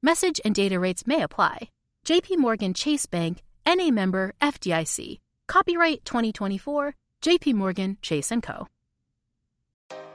Message and data rates may apply. JP Morgan Chase Bank, NA member FDIC. Copyright 2024, JP Morgan Chase & Co.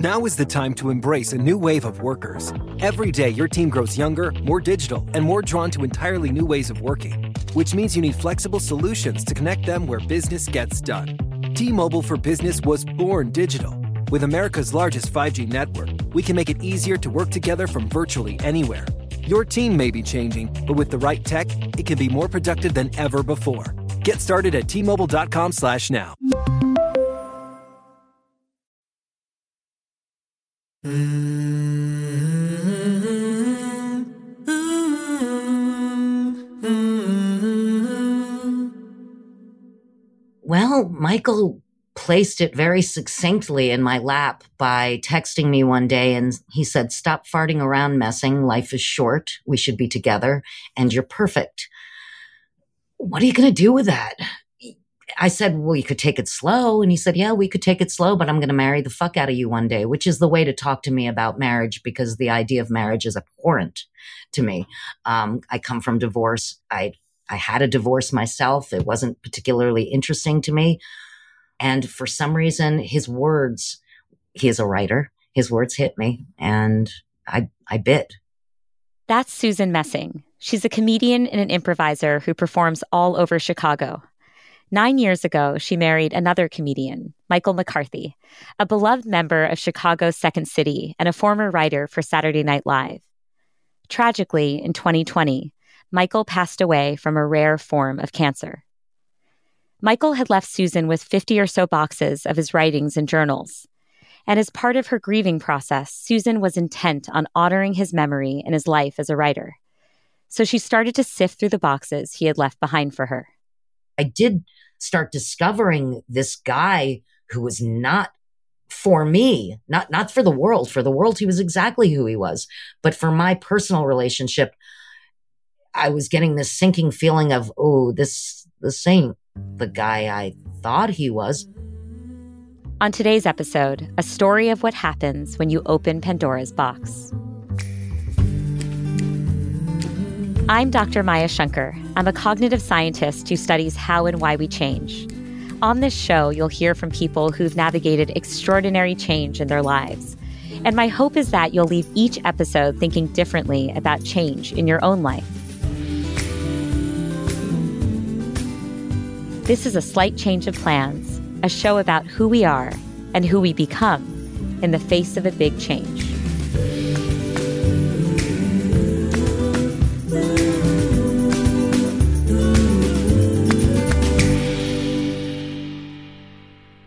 Now is the time to embrace a new wave of workers. Every day, your team grows younger, more digital, and more drawn to entirely new ways of working, which means you need flexible solutions to connect them where business gets done. T Mobile for Business was born digital. With America's largest 5G network, we can make it easier to work together from virtually anywhere. Your team may be changing, but with the right tech, it can be more productive than ever before. Get started at T-Mobile.com slash now. Well, Michael placed it very succinctly in my lap by texting me one day and he said, Stop farting around messing. Life is short. We should be together and you're perfect. What are you going to do with that? I said, Well, you could take it slow. And he said, Yeah, we could take it slow, but I'm going to marry the fuck out of you one day, which is the way to talk to me about marriage because the idea of marriage is abhorrent to me. Um, I come from divorce. I I had a divorce myself. It wasn't particularly interesting to me. And for some reason, his words, he is a writer, his words hit me and I, I bit. That's Susan Messing. She's a comedian and an improviser who performs all over Chicago. Nine years ago, she married another comedian, Michael McCarthy, a beloved member of Chicago's Second City and a former writer for Saturday Night Live. Tragically, in 2020, Michael passed away from a rare form of cancer. Michael had left Susan with 50 or so boxes of his writings and journals. And as part of her grieving process, Susan was intent on honoring his memory and his life as a writer. So she started to sift through the boxes he had left behind for her. I did start discovering this guy who was not for me, not not for the world. For the world, he was exactly who he was. But for my personal relationship, I was getting this sinking feeling of, oh, this this ain't the guy I thought he was. On today's episode, a story of what happens when you open Pandora's box. I'm Dr. Maya Shankar. I'm a cognitive scientist who studies how and why we change. On this show, you'll hear from people who've navigated extraordinary change in their lives. And my hope is that you'll leave each episode thinking differently about change in your own life. This is a slight change of plans, a show about who we are and who we become in the face of a big change.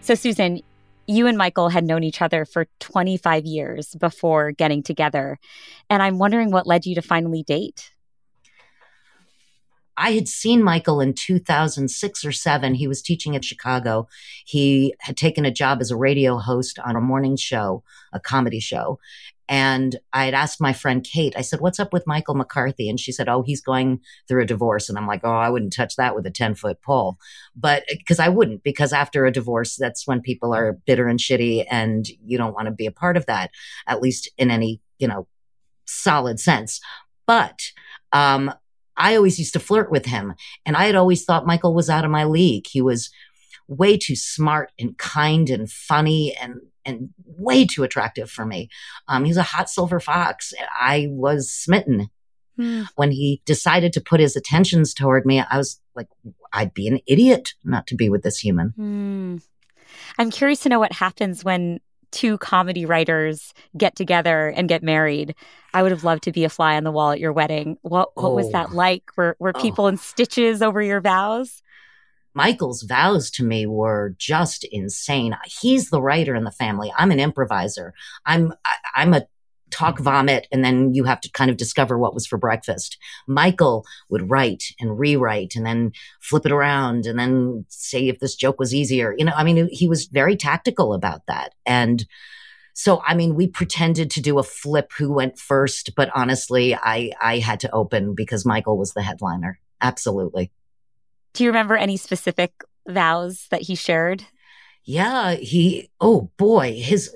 So, Susan, you and Michael had known each other for 25 years before getting together. And I'm wondering what led you to finally date. I had seen Michael in 2006 or seven. He was teaching at Chicago. He had taken a job as a radio host on a morning show, a comedy show. And I had asked my friend Kate, I said, What's up with Michael McCarthy? And she said, Oh, he's going through a divorce. And I'm like, Oh, I wouldn't touch that with a 10 foot pole. But because I wouldn't, because after a divorce, that's when people are bitter and shitty and you don't want to be a part of that, at least in any, you know, solid sense. But, um, I always used to flirt with him and I had always thought Michael was out of my league. He was way too smart and kind and funny and and way too attractive for me. Um, he's a hot silver fox. I was smitten Mm. When he decided to put his attentions toward me, I was like, I'd be an idiot not to be with this human. Mm. I'm curious to know what happens when two comedy writers get together and get married. I would have loved to be a fly on the wall at your wedding. What what oh. was that oh. like? Were were people oh. in stitches over your vows? Michael's vows to me were just insane. He's the writer in the family. I'm an improviser. I'm I, I'm a talk vomit and then you have to kind of discover what was for breakfast. Michael would write and rewrite and then flip it around and then say if this joke was easier. You know, I mean, he was very tactical about that. And so, I mean, we pretended to do a flip who went first, but honestly, I, I had to open because Michael was the headliner. Absolutely. Do you remember any specific vows that he shared? Yeah, he, oh boy, his,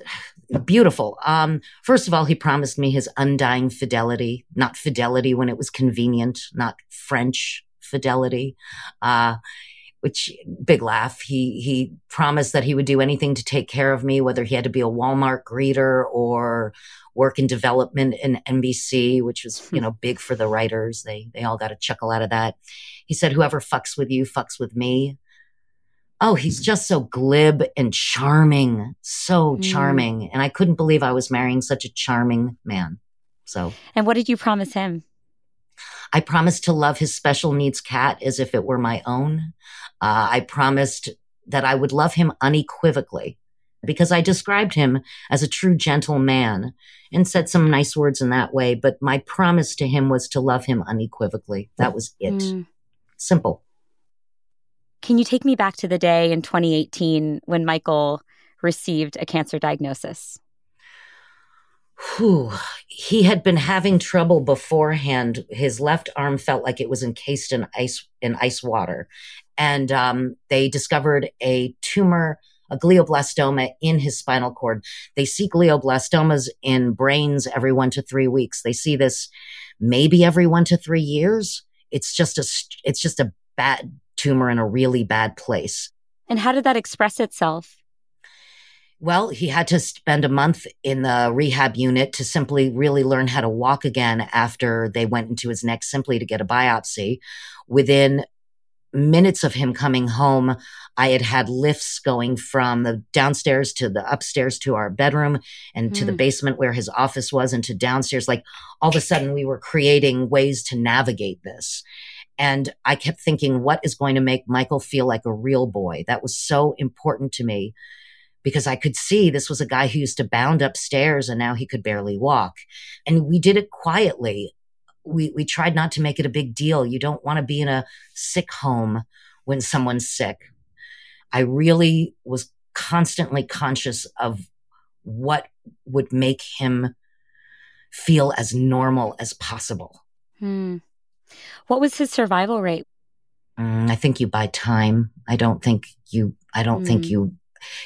beautiful. Um, first of all, he promised me his undying fidelity, not fidelity when it was convenient, not French fidelity. Uh, which big laugh. He he promised that he would do anything to take care of me, whether he had to be a Walmart greeter or work in development in NBC, which was you know big for the writers. They they all got a chuckle out of that. He said, "Whoever fucks with you fucks with me." oh, he's just so glib and charming, so mm. charming. And I couldn't believe I was marrying such a charming man. So, and what did you promise him? I promised to love his special needs cat as if it were my own. Uh, I promised that I would love him unequivocally because I described him as a true gentle man and said some nice words in that way. But my promise to him was to love him unequivocally. That was it. Mm. Simple. Can you take me back to the day in 2018 when Michael received a cancer diagnosis? Whew. He had been having trouble beforehand. His left arm felt like it was encased in ice in ice water, and um, they discovered a tumor, a glioblastoma in his spinal cord. They see glioblastomas in brains every one to three weeks. They see this maybe every one to three years. It's just a it's just a bad tumor in a really bad place. And how did that express itself? Well, he had to spend a month in the rehab unit to simply really learn how to walk again after they went into his neck simply to get a biopsy. Within minutes of him coming home, I had had lifts going from the downstairs to the upstairs to our bedroom and mm. to the hmm. basement where his office was and to downstairs. Like all of a sudden, we were creating ways to navigate this. And I kept thinking, what is going to make Michael feel like a real boy? That was so important to me because I could see this was a guy who used to bound upstairs and now he could barely walk. And we did it quietly. We, we tried not to make it a big deal. You don't want to be in a sick home when someone's sick. I really was constantly conscious of what would make him feel as normal as possible. Hmm. What was his survival rate? Mm, I think you buy time. I don't think you, I don't mm. think you,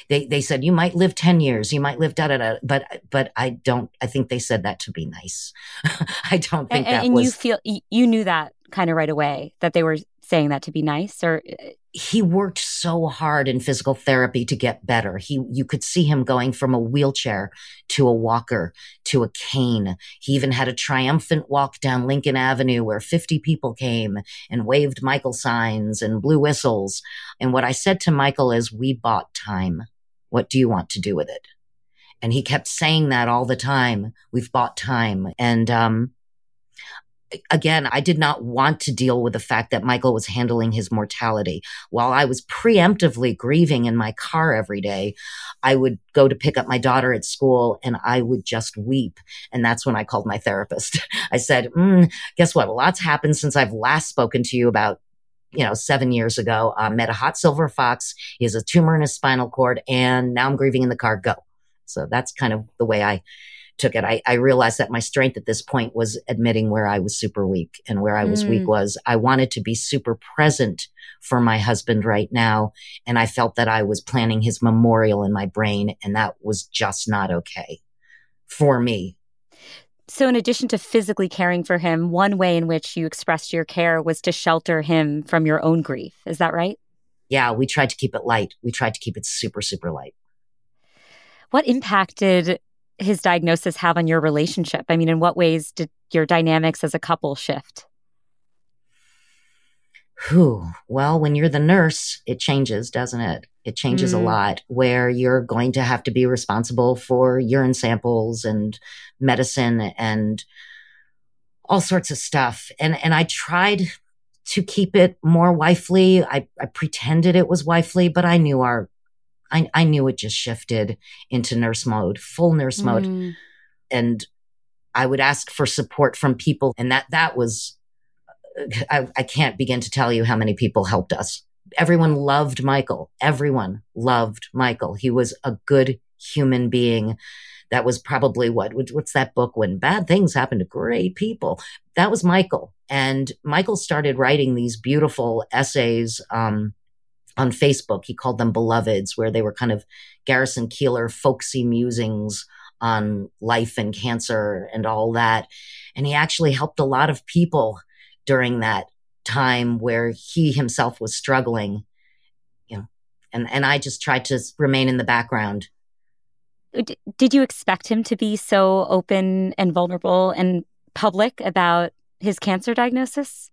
they, they said you might live 10 years, you might live da da da, but, but I don't, I think they said that to be nice. I don't think and, that and was. And you feel, you knew that kind of right away that they were saying that to be nice or uh, he worked so hard in physical therapy to get better. He, you could see him going from a wheelchair to a walker to a cane. He even had a triumphant walk down Lincoln Avenue where 50 people came and waved Michael signs and blew whistles. And what I said to Michael is, we bought time. What do you want to do with it? And he kept saying that all the time. We've bought time. And, um, again, I did not want to deal with the fact that Michael was handling his mortality. While I was preemptively grieving in my car every day, I would go to pick up my daughter at school and I would just weep. And that's when I called my therapist. I said, mm, guess what? A lot's happened since I've last spoken to you about you know, seven years ago, uh, met a hot silver fox. He has a tumor in his spinal cord, and now I'm grieving in the car. Go. So that's kind of the way I took it. I, I realized that my strength at this point was admitting where I was super weak and where I was mm. weak was I wanted to be super present for my husband right now. And I felt that I was planning his memorial in my brain and that was just not okay for me. So, in addition to physically caring for him, one way in which you expressed your care was to shelter him from your own grief. Is that right? Yeah, we tried to keep it light. We tried to keep it super, super light. What impact did his diagnosis have on your relationship? I mean, in what ways did your dynamics as a couple shift? Whew. Well, when you're the nurse, it changes, doesn't it? It changes mm. a lot where you're going to have to be responsible for urine samples and medicine and all sorts of stuff. And, and I tried to keep it more wifely. I, I pretended it was wifely, but I knew our, I, I knew it just shifted into nurse mode, full nurse mm. mode. And I would ask for support from people. And that, that was I, I can't begin to tell you how many people helped us. Everyone loved Michael. Everyone loved Michael. He was a good human being. That was probably what, what's that book? When bad things happen to great people. That was Michael. And Michael started writing these beautiful essays, um, on Facebook. He called them beloveds, where they were kind of Garrison Keillor folksy musings on life and cancer and all that. And he actually helped a lot of people during that time where he himself was struggling you know and and i just tried to remain in the background uh, did you expect him to be so open and vulnerable and public about his cancer diagnosis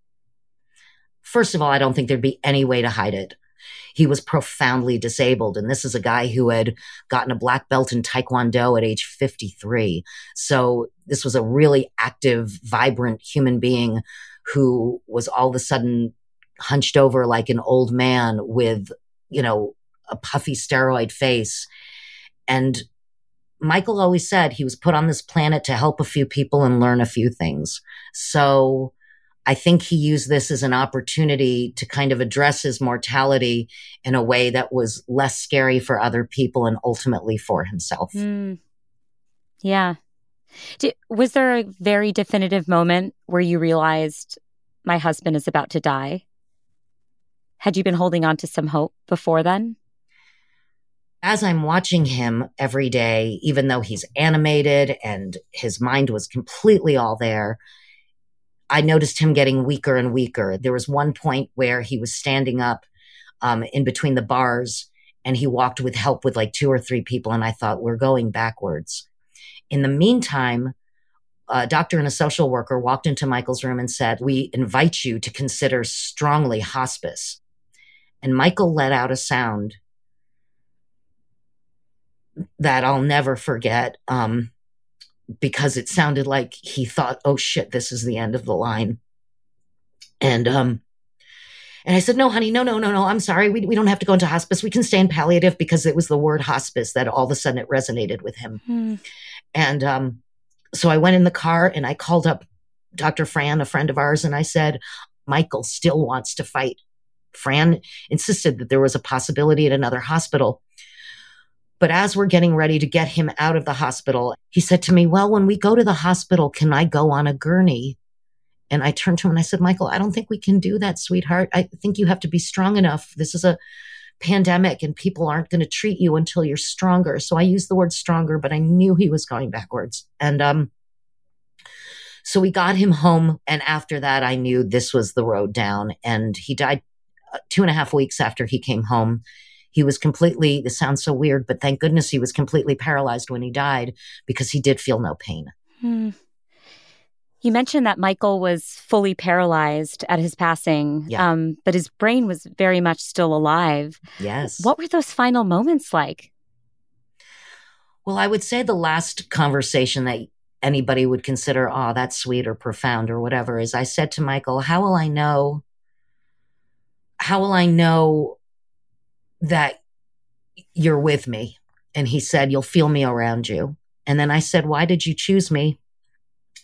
first of all i don't think there'd be any way to hide it he was profoundly disabled. And this is a guy who had gotten a black belt in Taekwondo at age 53. So this was a really active, vibrant human being who was all of a sudden hunched over like an old man with, you know, a puffy steroid face. And Michael always said he was put on this planet to help a few people and learn a few things. So I think he used this as an opportunity to kind of address his mortality in a way that was less scary for other people and ultimately for himself. Mm. Yeah. Did, was there a very definitive moment where you realized my husband is about to die? Had you been holding on to some hope before then? As I'm watching him every day, even though he's animated and his mind was completely all there, I noticed him getting weaker and weaker. There was one point where he was standing up um, in between the bars and he walked with help with like two or three people. And I thought, we're going backwards. In the meantime, a doctor and a social worker walked into Michael's room and said, We invite you to consider strongly hospice. And Michael let out a sound that I'll never forget um, because it sounded like he thought, Oh shit, this is the end of the line. And, um, and I said, no, honey, no, no, no, no. I'm sorry. We, we don't have to go into hospice. We can stay in palliative because it was the word hospice that all of a sudden it resonated with him. Hmm. And, um, so I went in the car and I called up Dr. Fran, a friend of ours, and I said, Michael still wants to fight. Fran insisted that there was a possibility at another hospital. But as we're getting ready to get him out of the hospital, he said to me, Well, when we go to the hospital, can I go on a gurney? And I turned to him and I said, Michael, I don't think we can do that, sweetheart. I think you have to be strong enough. This is a pandemic and people aren't going to treat you until you're stronger. So I used the word stronger, but I knew he was going backwards. And, um, so we got him home. And after that, I knew this was the road down. And he died uh, two and a half weeks after he came home. He was completely, this sounds so weird, but thank goodness he was completely paralyzed when he died because he did feel no pain. Hmm. You mentioned that Michael was fully paralyzed at his passing, yeah. um, but his brain was very much still alive. Yes. What were those final moments like? Well, I would say the last conversation that anybody would consider, oh, that's sweet or profound or whatever, is I said to Michael, how will I know? How will I know that you're with me? And he said, you'll feel me around you. And then I said, why did you choose me?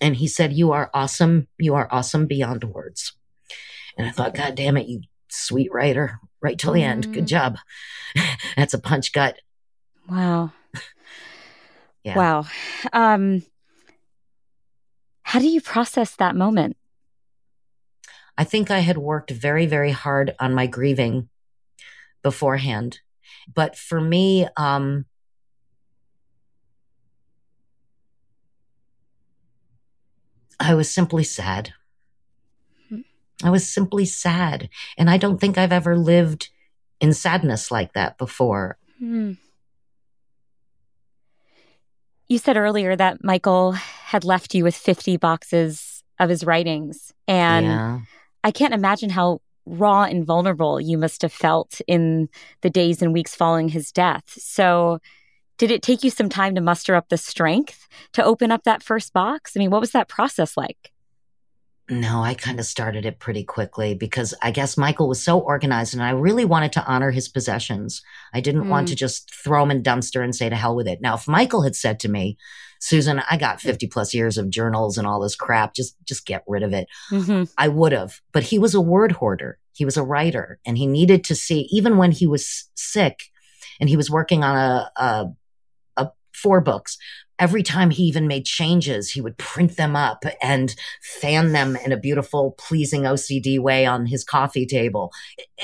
And he said, You are awesome. You are awesome beyond words. And I thought, God damn it, you sweet writer, right till the mm. end. Good mm. job. That's a punch gut. Wow. yeah. Wow. Um, how do you process that moment? I think I had worked very, very hard on my grieving beforehand. But for me, um, I was simply sad. I was simply sad. And I don't think I've ever lived in sadness like that before. Hmm. You said earlier that Michael had left you with 50 boxes of his writings. And yeah. I can't imagine how raw and vulnerable you must have felt in the days and weeks following his death. So, did it take you some time to muster up the strength to open up that first box? I mean, what was that process like? No, I kind of started it pretty quickly because I guess Michael was so organized and I really wanted to honor his possessions. I didn't mm. want to just throw them in dumpster and say to hell with it. Now, if Michael had said to me, Susan, I got 50 plus years of journals and all this crap, just, just get rid of it. Mm-hmm. I would have, but he was a word hoarder. He was a writer and he needed to see, even when he was sick and he was working on a, a four books. Every time he even made changes, he would print them up and fan them in a beautiful, pleasing OCD way on his coffee table.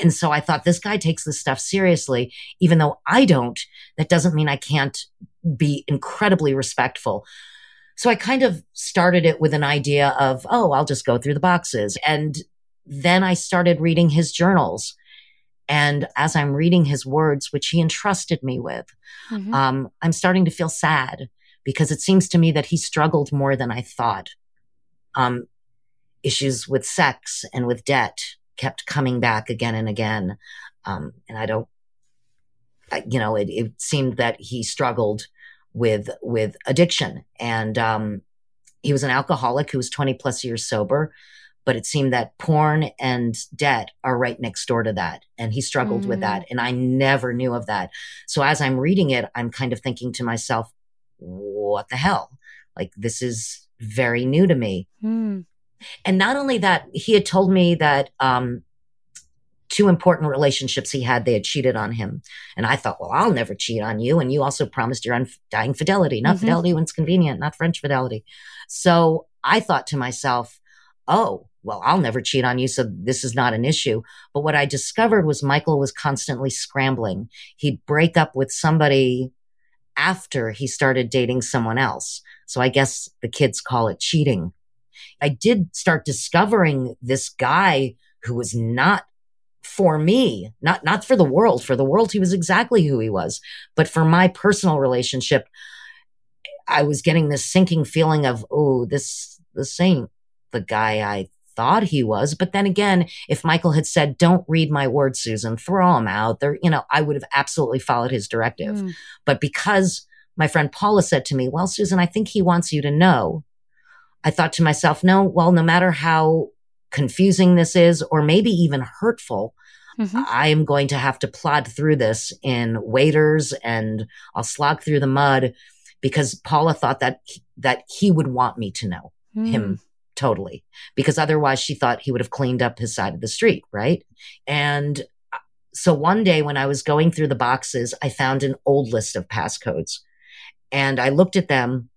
And so I thought this guy takes this stuff seriously, even though I don't. That doesn't mean I can't be incredibly respectful. So I kind of started it with an idea of, oh, I'll just go through the boxes. And then I started reading his journals. And as I'm reading his words, which he entrusted me with, mm-hmm. um, I'm starting to feel sad because it seems to me that he struggled more than I thought. Um, issues with sex and with debt kept coming back again and again. Um, and I don't, I, you know, it, it, seemed that he struggled with, with addiction and, um, he was an alcoholic who was 20 plus years sober but it seemed that porn and debt are right next door to that. And he struggled mm. with that. And I never knew of that. So as I'm reading it, I'm kind of thinking to myself, what the hell? Like, this is very new to me. Mm. And not only that, he had told me that, um, two important relationships he had, they had cheated on him. And I thought, well, I'll never cheat on you. And you also promised your undying fidelity, not mm-hmm. fidelity when it's convenient, not French fidelity. So I thought to myself, oh, well, I'll never cheat on you. So this is not an issue. But what I discovered was Michael was constantly scrambling. He'd break up with somebody after he started dating someone else. So I guess the kids call it cheating. I did start discovering this guy who was not for me, not, not for the world. For the world, he was exactly who he was. But for my personal relationship, I was getting this sinking feeling of, oh, this, this ain't the guy I thought he was. But then again, if Michael had said, don't read my words, Susan, throw them out there, you know, I would have absolutely followed his directive. Mm. But because my friend Paula said to me, well, Susan, I think he wants you to know. I thought to myself, no, well, no matter how confusing this is, or maybe even hurtful, mm-hmm. I am going to have to plod through this in waders and I'll slog through the mud because Paula thought that, that he would want me to know mm. him totally. Because otherwise she thought he would have cleaned up his side of the street right? And uh, so one day when i was going through the boxes i found an old list of passcodes. And i looked at them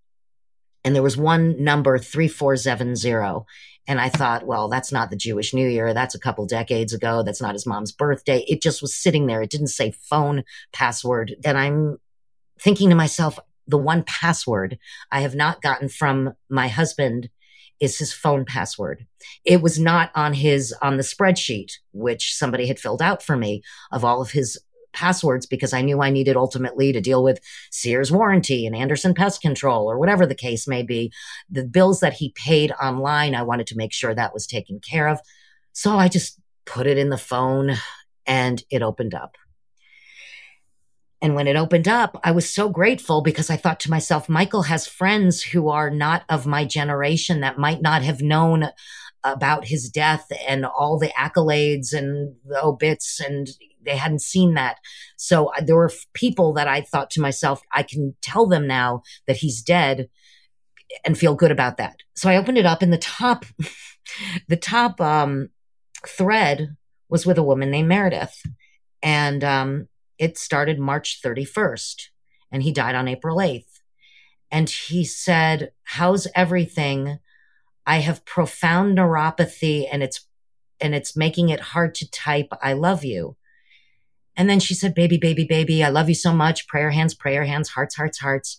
and there was one number 3470 and i thought well that's not the jewish new year. That's a couple decades ago. That's not his mom's birthday. It just was sitting there. It didn't say phone password. And i'm thinking to myself the one password I have not gotten from my husband is his phone password. It was not on his, on the spreadsheet, which somebody had filled out for me of all of his passwords because I knew I needed ultimately to deal with Sears warranty and Anderson pest control or whatever the case may be. The bills that he paid online, I wanted to make sure that was taken care of. So I just put it in the phone and it opened up. And when it opened up, I was so grateful because I thought to myself, Michael has friends who are not of my generation that might not have known about his death and all the accolades and the obits and they hadn't seen that. So uh, there were people that I thought to myself, I can tell them now that he's dead and feel good about that. So I opened it up and the top, the top, um, thread was with a woman named Meredith. And, um, it started March 31st and he died on April 8th. And he said, How's everything? I have profound neuropathy and it's and it's making it hard to type I love you. And then she said, Baby, baby, baby, I love you so much. Prayer hands, prayer hands, hearts, hearts, hearts.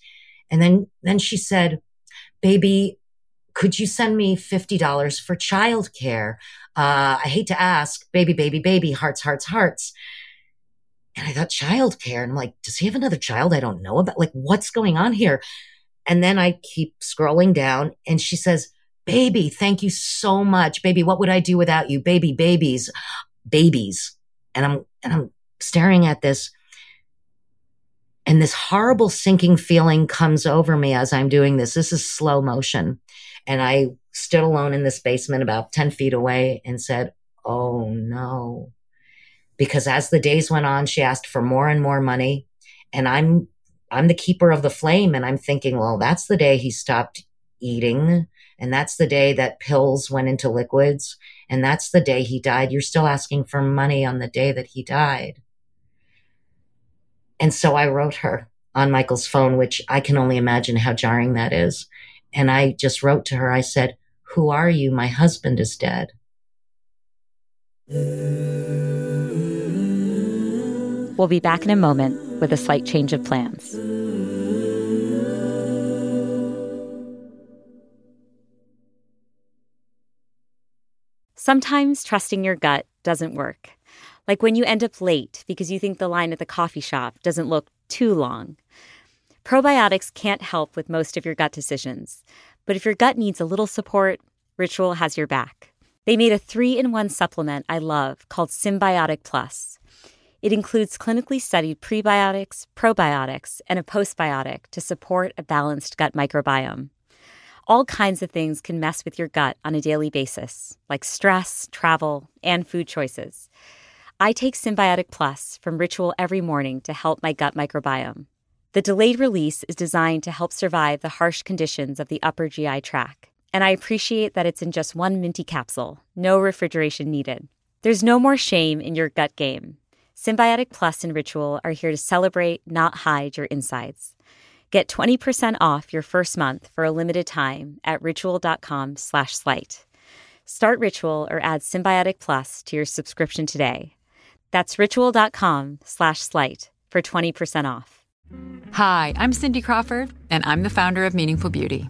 And then then she said, Baby, could you send me $50 for childcare? Uh, I hate to ask, baby, baby, baby, hearts, hearts, hearts. And I thought childcare. And I'm like, does he have another child I don't know about? Like, what's going on here? And then I keep scrolling down and she says, Baby, thank you so much. Baby, what would I do without you? Baby, babies, babies. And I'm, and I'm staring at this. And this horrible sinking feeling comes over me as I'm doing this. This is slow motion. And I stood alone in this basement about 10 feet away and said, Oh no. Because as the days went on, she asked for more and more money. And I'm, I'm the keeper of the flame. And I'm thinking, well, that's the day he stopped eating. And that's the day that pills went into liquids. And that's the day he died. You're still asking for money on the day that he died. And so I wrote her on Michael's phone, which I can only imagine how jarring that is. And I just wrote to her, I said, Who are you? My husband is dead. We'll be back in a moment with a slight change of plans. Sometimes trusting your gut doesn't work. Like when you end up late because you think the line at the coffee shop doesn't look too long. Probiotics can't help with most of your gut decisions, but if your gut needs a little support, Ritual has your back. They made a three in one supplement I love called Synbiotic Plus. It includes clinically studied prebiotics, probiotics, and a postbiotic to support a balanced gut microbiome. All kinds of things can mess with your gut on a daily basis, like stress, travel, and food choices. I take Synbiotic Plus from Ritual every morning to help my gut microbiome. The delayed release is designed to help survive the harsh conditions of the upper GI tract, and I appreciate that it's in just one minty capsule, no refrigeration needed. There's no more shame in your gut game. Synbiotic Plus and Ritual are here to celebrate, not hide your insides. Get 20% off your first month for a limited time at ritual.com slash slight. Start Ritual or add Synbiotic Plus to your subscription today. That's ritual.com slash slight for 20% off. Hi, I'm Cindy Crawford, and I'm the founder of Meaningful Beauty.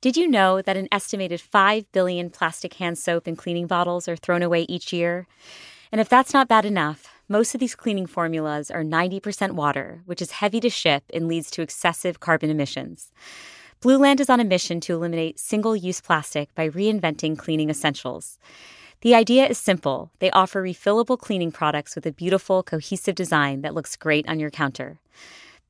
Did you know that an estimated 5 billion plastic hand soap and cleaning bottles are thrown away each year? And if that's not bad enough, most of these cleaning formulas are 90% water, which is heavy to ship and leads to excessive carbon emissions. Blueland is on a mission to eliminate single use plastic by reinventing cleaning essentials. The idea is simple they offer refillable cleaning products with a beautiful, cohesive design that looks great on your counter.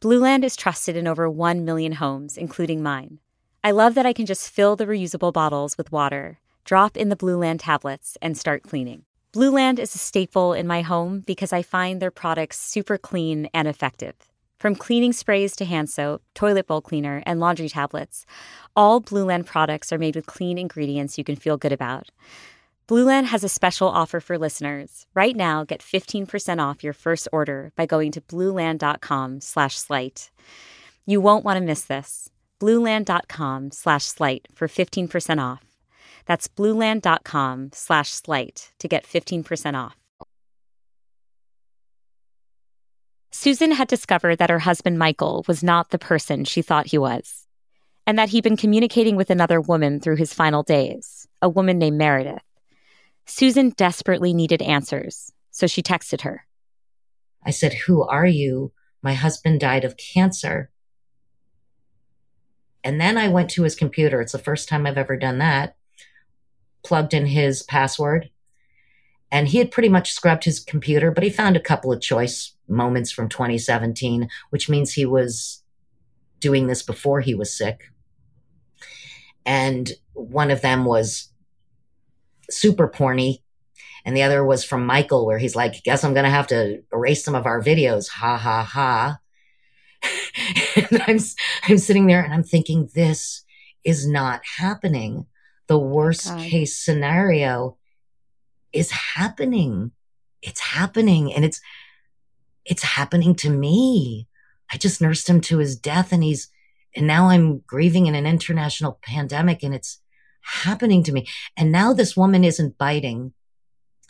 Blueland is trusted in over 1 million homes, including mine. I love that I can just fill the reusable bottles with water, drop in the Blueland tablets, and start cleaning. Blueland is a staple in my home because I find their products super clean and effective. From cleaning sprays to hand soap, toilet bowl cleaner, and laundry tablets, all Blueland products are made with clean ingredients you can feel good about. Blueland has a special offer for listeners. Right now, get 15% off your first order by going to blueland.com slash slight. You won't want to miss this. blueland.com slash slight for 15% off. That's blueland.com slash slight to get 15% off. Susan had discovered that her husband Michael was not the person she thought he was, and that he'd been communicating with another woman through his final days, a woman named Meredith. Susan desperately needed answers, so she texted her. I said, Who are you? My husband died of cancer. And then I went to his computer. It's the first time I've ever done that. Plugged in his password. And he had pretty much scrubbed his computer, but he found a couple of choice moments from 2017, which means he was doing this before he was sick. And one of them was super porny. And the other was from Michael, where he's like, guess I'm going to have to erase some of our videos. Ha ha ha. and I'm, I'm sitting there and I'm thinking, this is not happening. The worst God. case scenario is happening. It's happening and it's, it's happening to me. I just nursed him to his death and he's, And now I'm grieving in an international pandemic and it's happening to me. And now this woman isn't biting.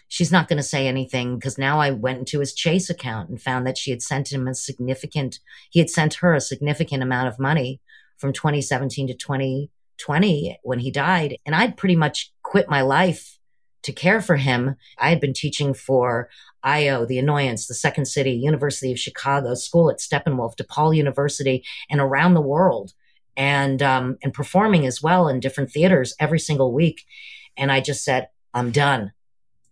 She's not going to say anything because now I went into his Chase account and found that she had sent him a significant, he had sent her a significant amount of money from 2017 to 2020 when he died. And I'd pretty much quit my life to care for him. I had been teaching for IO, The Annoyance, the Second City, University of Chicago, school at Steppenwolf, DePaul University, and around the world, and um, and performing as well in different theaters every single week. And I just said, I'm done.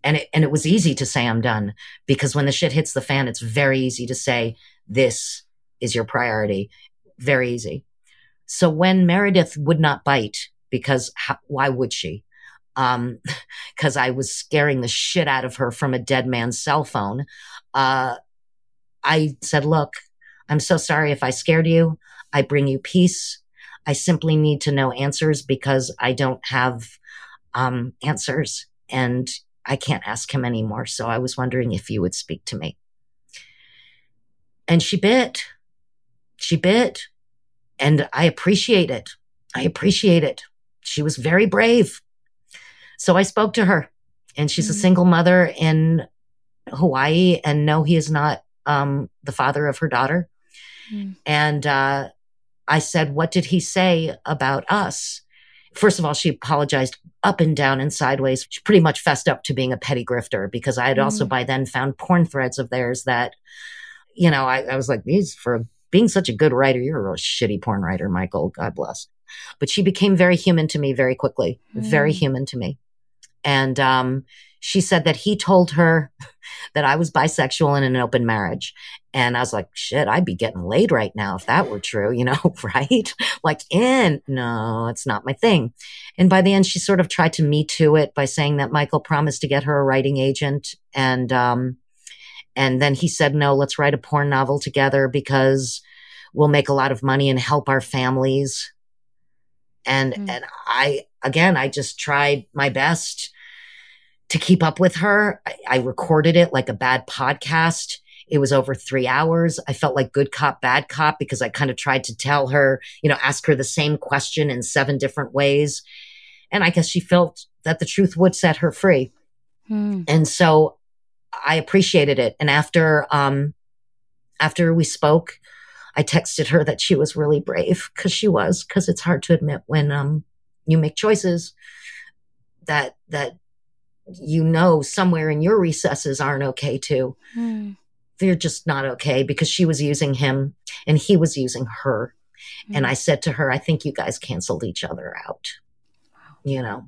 And it, and it was easy to say I'm done because when the shit hits the fan, it's very easy to say, this is your priority. Very easy. So when Meredith would not bite, because how, why would she? um, cause I was scaring the shit out of her from a dead man's cell phone. Uh, I said, look, I'm so sorry if I scared you. I bring you peace. I simply need to know answers because I don't have, um, answers and I can't ask him anymore. So I was wondering if you would speak to me. And she bit. She bit. And I appreciate it. I appreciate it. She was very brave. So I spoke to her and she's mm-hmm. a single mother in Hawaii and no, he is not um, the father of her daughter. Mm-hmm. And uh, I said, What did he say about us? First of all, she apologized up and down and sideways. She pretty much fessed up to being a petty grifter because I had mm-hmm. also by then found porn threads of theirs that, you know, I, I was like, these for being such a good writer, you're a real shitty porn writer, Michael. God bless. But she became very human to me very quickly, mm. very human to me. And um, she said that he told her that I was bisexual and in an open marriage. And I was like, shit, I'd be getting laid right now if that were true, you know, right? like, in, no, it's not my thing. And by the end, she sort of tried to me to it by saying that Michael promised to get her a writing agent. And, um, and then he said, no, let's write a porn novel together because we'll make a lot of money and help our families. And, mm. and I, again, I just tried my best to keep up with her. I, I recorded it like a bad podcast. It was over three hours. I felt like good cop, bad cop because I kind of tried to tell her, you know, ask her the same question in seven different ways. And I guess she felt that the truth would set her free. Hmm. And so I appreciated it. And after, um, after we spoke, I texted her that she was really brave because she was, because it's hard to admit when, um, you make choices that, that you know somewhere in your recesses aren't okay too. Mm. They're just not okay because she was using him and he was using her. Mm. And I said to her, I think you guys canceled each other out. Wow. You know.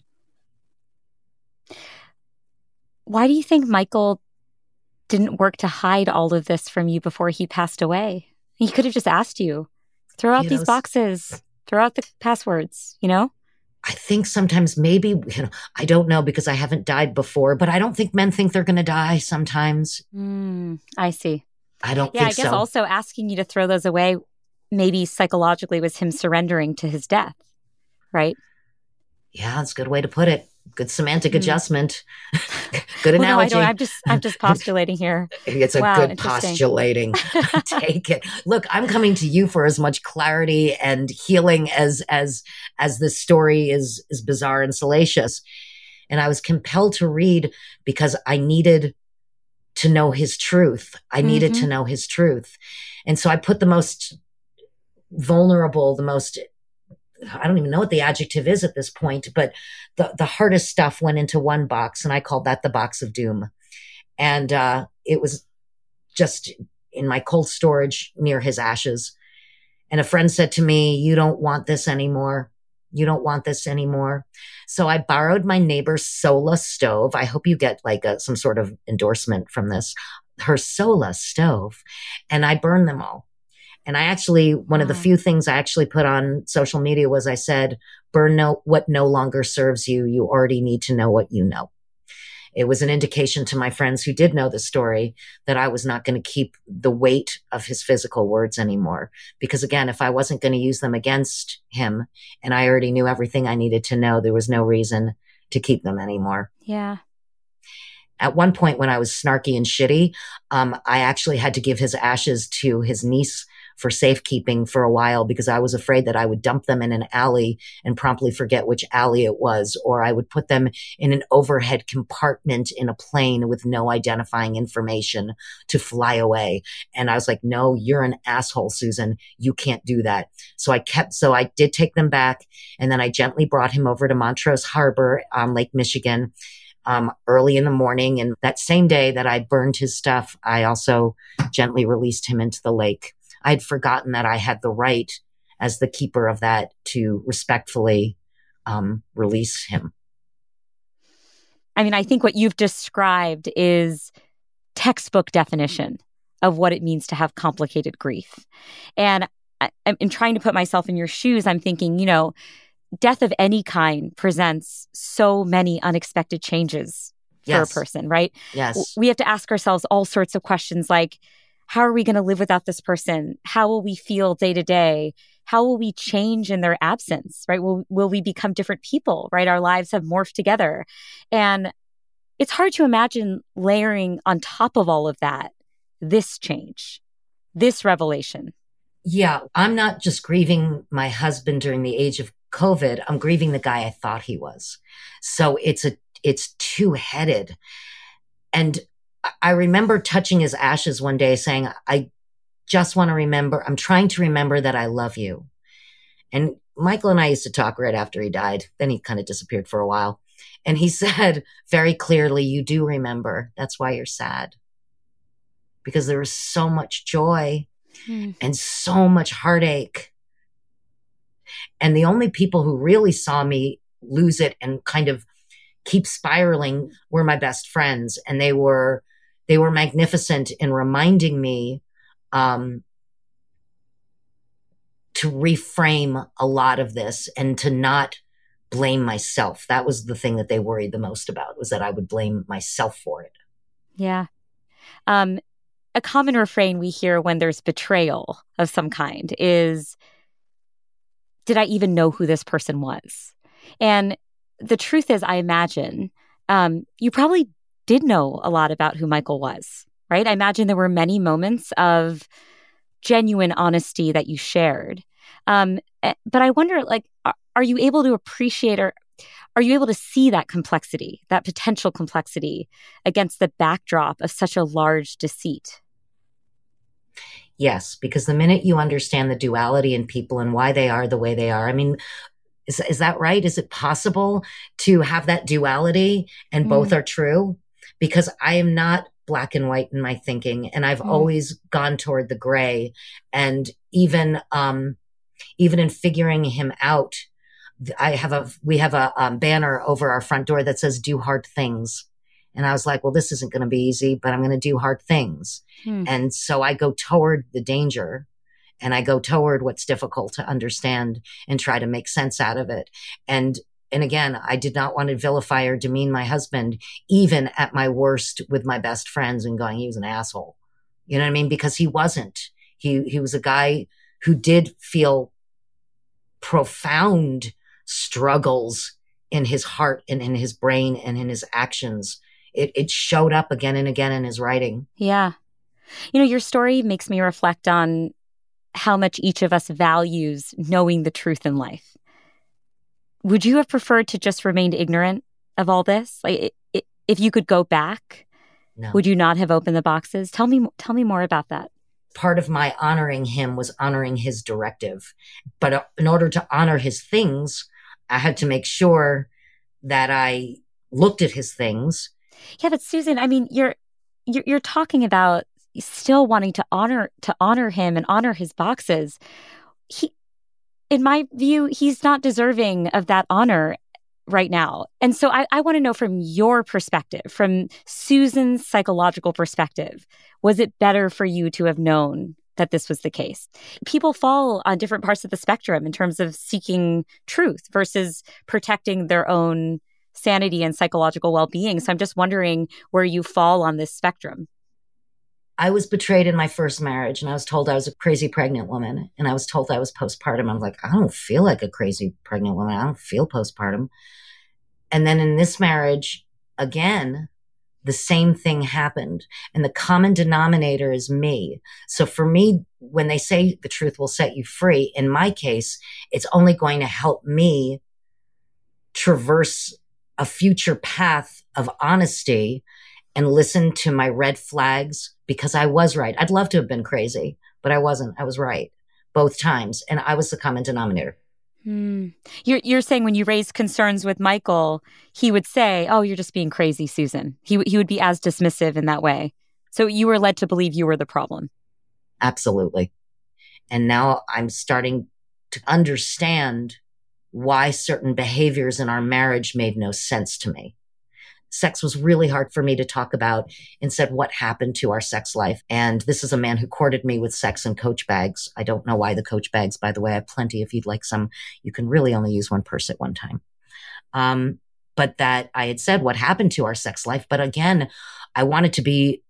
Why do you think Michael didn't work to hide all of this from you before he passed away? He could have just asked you, throw out you these know, boxes, throw out the passwords, you know? I think sometimes maybe, you know, I don't know because I haven't died before, but I don't think men think they're going to die sometimes. Mm, I see. I don't yeah, I guess so. also asking you to throw those away maybe psychologically was him surrendering to his death, right? Yeah, that's a good way to put it good semantic mm. adjustment. good well, analogy. No, I am just I'm just postulating here. it's a wow, good postulating. Take it. Look, I'm coming to you for as much clarity and healing as as as this story is is bizarre and salacious. And I was compelled to read because I needed to know his truth. I needed mm-hmm. to know his truth. And so I put the most vulnerable, the most I don't even know what the adjective is at this point, but the, the hardest stuff went into one box and I called that the box of doom. And, uh, it was just in my cold storage near his ashes. And a friend said to me, you don't want this anymore. You don't want this anymore. So I borrowed my neighbor's Solo stove. I hope you get like a, some sort of endorsement from this, her Solo stove. And I burned them all. And I actually, one of the few things I actually put on social media was I said, burn no, what no longer serves you. You already need to know what you know. It was an indication to my friends who did know the story that I was not going to keep the weight of his physical words anymore. Because again, if I wasn't going to use them against him and I already knew everything I needed to know, there was no reason to keep them anymore. Yeah at one point when I was snarky and shitty, um, I actually had to give his ashes to his niece for safekeeping for a while because I was afraid that I would dump them in an alley and promptly forget which alley it was, or I would put them in an overhead compartment in a plane with no identifying information to fly away. And I was like, no, you're an asshole, Susan. You can't do that. So I kept, so I did take them back and then I gently brought him over to Montrose Harbor on Lake Michigan um, early in the morning. And that same day that I burned his stuff, I also gently released him into the lake. I'd forgotten that I had the right as the keeper of that to respectfully um, release him. I mean, I think what you've described is textbook definition of what it means to have complicated grief. And I, am trying to put myself in your shoes. I'm thinking, you know, death of any kind presents so many unexpected changes for yes. a person, right? Yes. We have to ask ourselves all sorts of questions like, how are we going to live without this person? How will we feel day to day? How will we change in their absence, right? Will, will we become different people, right? Our lives have morphed together. And it's hard to imagine layering on top of all of that this change, this revelation. Yeah, I'm not just grieving my husband during the age of COVID, I'm grieving the guy I thought he was. So it's a, it's two headed. And I remember touching his ashes one day saying, I just want to remember, I'm trying to remember that I love you. And Michael and I used to talk right after he died. Then he kind of disappeared for a while. And he said very clearly, You do remember. That's why you're sad. Because there was so much joy mm. and so much heartache and the only people who really saw me lose it and kind of keep spiraling were my best friends. And they were, they were magnificent in reminding me, um, to reframe a lot of this and to not blame myself. That was the thing that they worried the most about was that I would blame myself for it. Yeah. Um, a common refrain we hear when there's betrayal of some kind is did I even know who this person was? And the truth is, I imagine um, you probably did know a lot about who Michael was, right? I imagine there were many moments of genuine honesty that you shared. Um, eh, but I wonder, like, are, are you able to appreciate or are you able to see that complexity, that potential complexity against the backdrop of such a large deceit? Yes, because the minute you understand the duality in people and why they are the way they are, I mean, is, is that right? Is it possible to have that duality and mm. both are true? Because I am not black and white in my thinking and I've mm. always gone toward the gray and even, um, even in figuring him out, I have a, we have a um, banner over our front door that says do hard things. And I was like, well, this isn't going to be easy, but I'm going to do hard things. Hmm. And so I go toward the danger and I go toward what's difficult to understand and try to make sense out of it. And and again, I did not want to vilify or demean my husband, even at my worst with my best friends and going, he was an asshole. You know what I mean? Because he wasn't. He he was a guy who did feel profound struggles in his heart and in his brain and in his actions it, it showed up again and again in his writing. Yeah. You know, your story makes me reflect on how much each of us values knowing the truth in life. Would you have preferred to just remain ignorant of all this? Like, if you could go back, no. would you not have opened the boxes? Tell me, tell me more about that. Part of my honoring him was honoring his directive, but uh, in order to honor his things, I had to make sure that I looked at his things yeah, but Susan, I mean, you're you're, you're talking about still wanting to honor to honor him and honor his boxes. He, in my view, he's not deserving of that honor right now. And so I, I want to know from your perspective, from Susan's psychological perspective, was it better for you to have known that this was the case? People fall on different parts of the spectrum in terms of seeking truth versus protecting their own sanity and psychological well being. So I'm just wondering where you fall on this spectrum. I was betrayed in my first marriage and I was told I was a crazy pregnant woman and I was told I was postpartum. I'm like, I don't feel like a crazy pregnant woman. I don't feel postpartum. And then in this marriage, again, the same thing happened. And the common denominator is me. So for me, when they say the truth will set you free, in my case, it's only going to help me traverse a future path of honesty and listen to my red flags because I was right. I'd love to have been crazy, but I wasn't. I was right both times. And I was the common denominator. Hmm. You're, you're saying when you raised concerns with Michael, he would say, Oh, you're just being crazy, Susan. He, he would be as dismissive in that way. So you were led to believe you were the problem. Absolutely. And now I'm starting to understand why certain behaviors in our marriage made no sense to me sex was really hard for me to talk about and said what happened to our sex life. And this is a man who courted me with sex and coach bags. I don't know why the coach bags, by the way. I have plenty if you'd like some. You can really only use one purse at one time. Um, but that I had said what happened to our sex life. But again, I wanted to be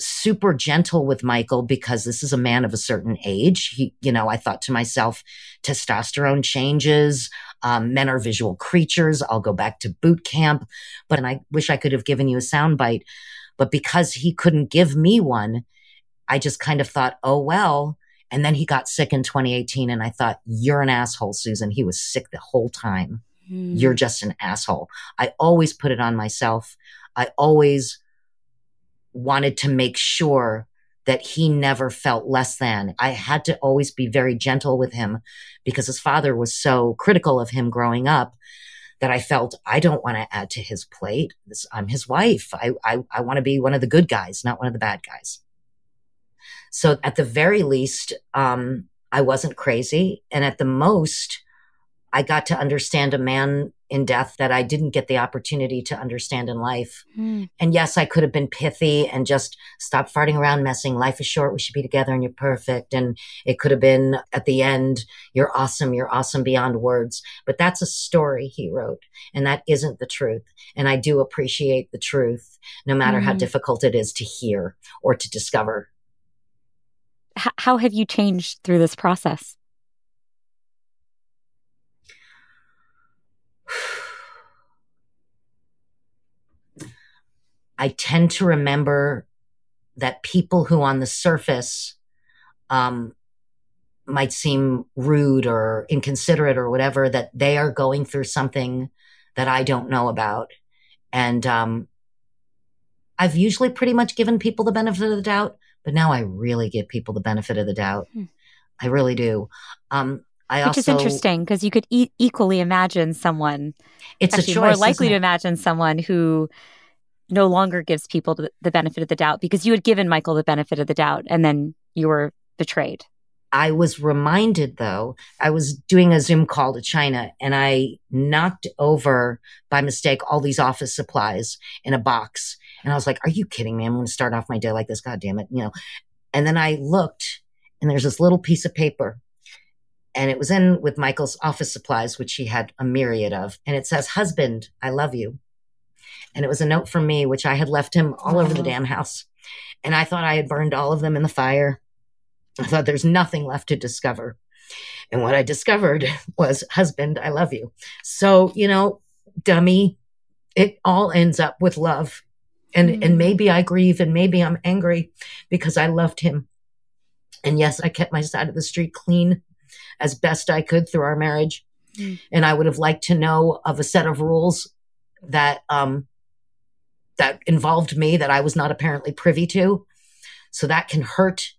super gentle with Michael because this is a man of a certain age. He, you know, I thought to myself, testosterone changes. Um, men are visual creatures. I'll go back to boot camp, but and I wish I could have given you a soundbite, but because he couldn't give me one, I just kind of thought, oh well. And then he got sick in 2018, and I thought, you're an asshole, Susan. He was sick the whole time. Mm. You're just an asshole. I always put it on myself. I always wanted to make sure that he never felt less than. I had to always be very gentle with him because his father was so critical of him growing up that I felt I don't want to add to his plate. I'm his wife. I, I, I want to be one of the good guys, not one of the bad guys. So at the very least, um, I wasn't crazy. And at the most, I got to understand a man in death that I didn't get the opportunity to understand in life. Mm. And yes, I could have been pithy and just stop farting around messing. Life is short. We should be together and you're perfect. And it could have been at the end, you're awesome. You're awesome beyond words. But that's a story he wrote and that isn't the truth. And I do appreciate the truth, no matter mm. how hmm. difficult it is to hear or to discover. H- how have you changed through this process? I tend to remember that people who on the surface um, might seem rude or inconsiderate or whatever, that they are going through something that I don't know about. And um, I've usually pretty much given people the benefit of the doubt, but now I really give people the benefit of the doubt. Hmm. I really do. Um, I Which also, is interesting because you could e- equally imagine someone. It's actually a choice, more likely to imagine someone who no longer gives people the, benefit of the doubt because you had given Michael the benefit of the doubt and then you were betrayed. I was reminded though, I was doing a Zoom call to China and I knocked over by mistake all these office supplies in a box. And I was like, are you kidding me? I'm going to start off my day like this. God damn it. You know, and then I looked and there's this little piece of paper and it was in with Michael's office supplies, which he had a myriad of. And it says, Husband, I love you. And it was a note from me, which I had left him all over the damn house. And I thought I had burned all of them in the fire. I thought there's nothing left to discover. And what I discovered was, Husband, I love you. So, you know, dummy, it all ends up with love. And, mm-hmm. and maybe I grieve and maybe I'm angry because I loved him. And yes, I kept my side of the street clean as best I could through our marriage. Mm. And I would have liked to know of a set of rules that, um, that involved me that I was not apparently privy to. So that can hurt.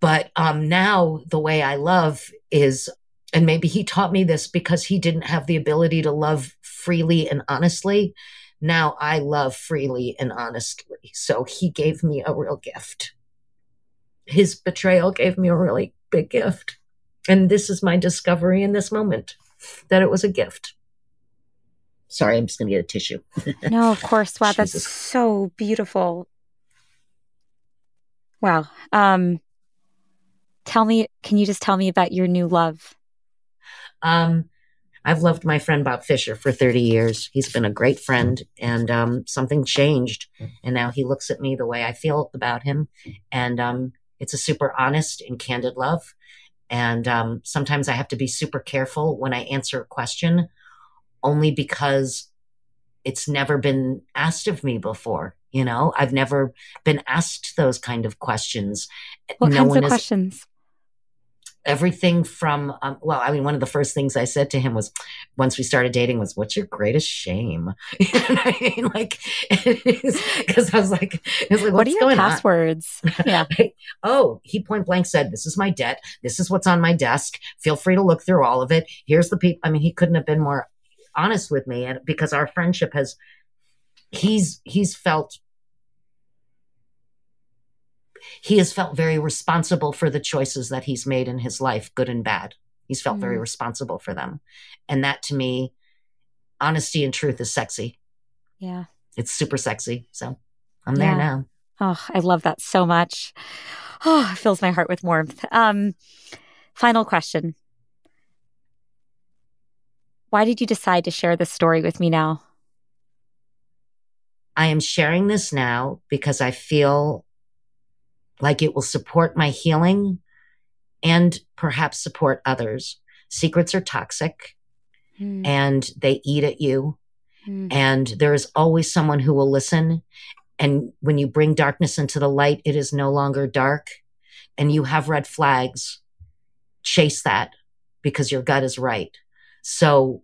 But um, now the way I love is, and maybe he taught me this because he didn't have the ability to love freely and honestly. Now I love freely and honestly. So he gave me a real gift his betrayal gave me a really big gift. And this is my discovery in this moment that it was a gift. Sorry, I'm just going to get a tissue. no, of course. Wow, that's so beautiful. Wow. Um, tell me, can you just tell me about your new love? Um, I've loved my friend Bob Fisher for 30 years. He's been a great friend and um, something changed. And now he looks at me the way I feel about him. And um, it's a super honest and candid love. And um, sometimes I have to be super careful when I answer a question, only because it's never been asked of me before. You know, I've never been asked those kind of questions. What no kinds of questions? everything from um, well i mean one of the first things i said to him was once we started dating was what's your greatest shame? You know what i mean? Like because i was like it's like what are your passwords? Yeah. Oh he point blank said this is my debt. This is what's on my desk. Feel free to look through all of it. Here's the people i mean he couldn't have been more honest with me and because our friendship has he's he's felt he has felt very responsible for the choices that he's made in his life, good and bad. He's felt mm. very responsible for them. And that to me, honesty and truth is sexy. Yeah. It's super sexy. So I'm there now. Oh, I love that so much. Oh, it fills my heart with warmth. Um, final question. Why did you decide to share this story with me now? I am sharing this now because I feel like it will support my healing and perhaps support others. Secrets are toxic mm. and they eat at you. Mm. And there is always someone who will listen. And when you bring darkness into the light, it is no longer dark and you have red flags. Chase that because your gut is right. So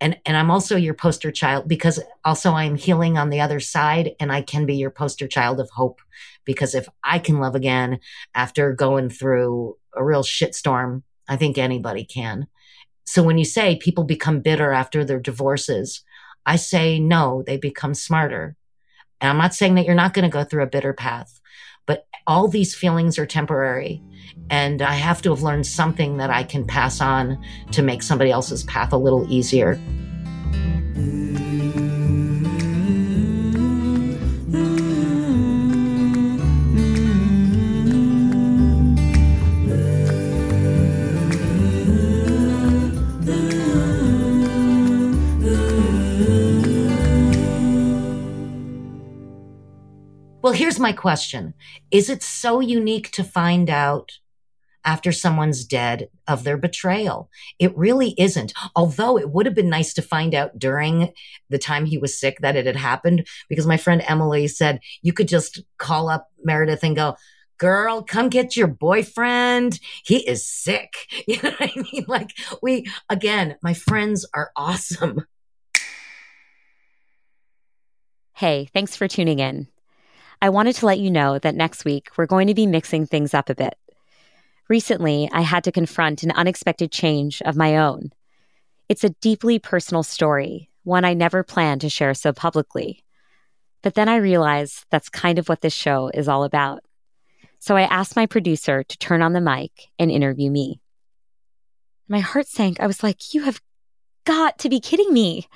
and and I'm also your poster child because also I'm healing on the other side and I can be your poster child of hope because if I can love again after going through a real shitstorm, I think anybody can. So when you say people become bitter after their divorces, I say no, they become smarter. And I'm not saying that you're not going to go through a bitter path, all these feelings are temporary. And I have to have learned something that I can pass on to make somebody else's path a little easier. Here's my question Is it so unique to find out after someone's dead of their betrayal? It really isn't. Although it would have been nice to find out during the time he was sick that it had happened, because my friend Emily said you could just call up Meredith and go, girl, come get your boyfriend. He is sick. You know what I mean? Like we, again, my friends are awesome. Hey, thanks for tuning in. I wanted to let you know that next week we're going to be mixing things up a bit. Recently, I had to confront an unexpected change of my own. It's a deeply personal story, one I never planned to share so publicly. But then I realized that's kind of what this show is all about. So I asked my producer to turn on the mic and interview me. My heart sank. I was like, You have got to be kidding me.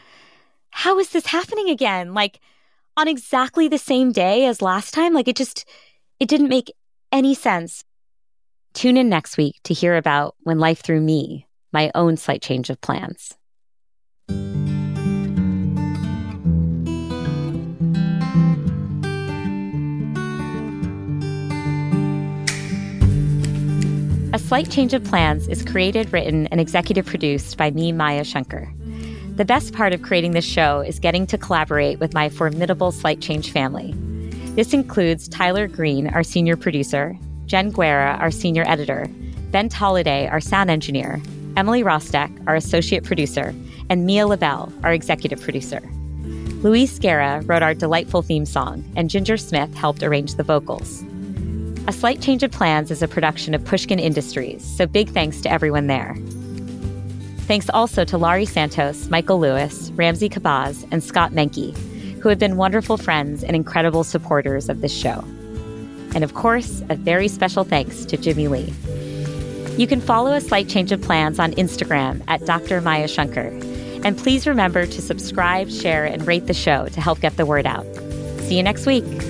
How is this happening again? Like, on exactly the same day as last time. Like it just, it didn't make any sense. Tune in next week to hear about when life threw me my own slight change of plans. A Slight Change of Plans is created, written, and executive produced by me, Maya Shankar. The best part of creating this show is getting to collaborate with my formidable Slight Change family. This includes Tyler Green, our senior producer, Jen Guerra, our senior editor, Ben Tolliday, our sound engineer, Emily Rostek, our associate producer, and Mia LaBelle, our executive producer. Luis Guerra wrote our delightful theme song, and Ginger Smith helped arrange the vocals. A Slight Change of Plans is a production of Pushkin Industries, so big thanks to everyone there. Thanks also to Laurie Santos, Michael Lewis, Ramsey Kabaz, and Scott Menke, who have been wonderful friends and incredible supporters of this show. And of course, a very special thanks to Jimmy Lee. You can follow A Slight Change of Plans on Instagram at Dr. Maya Shankar. And please remember to subscribe, share, and rate the show to help get the word out. See you next week.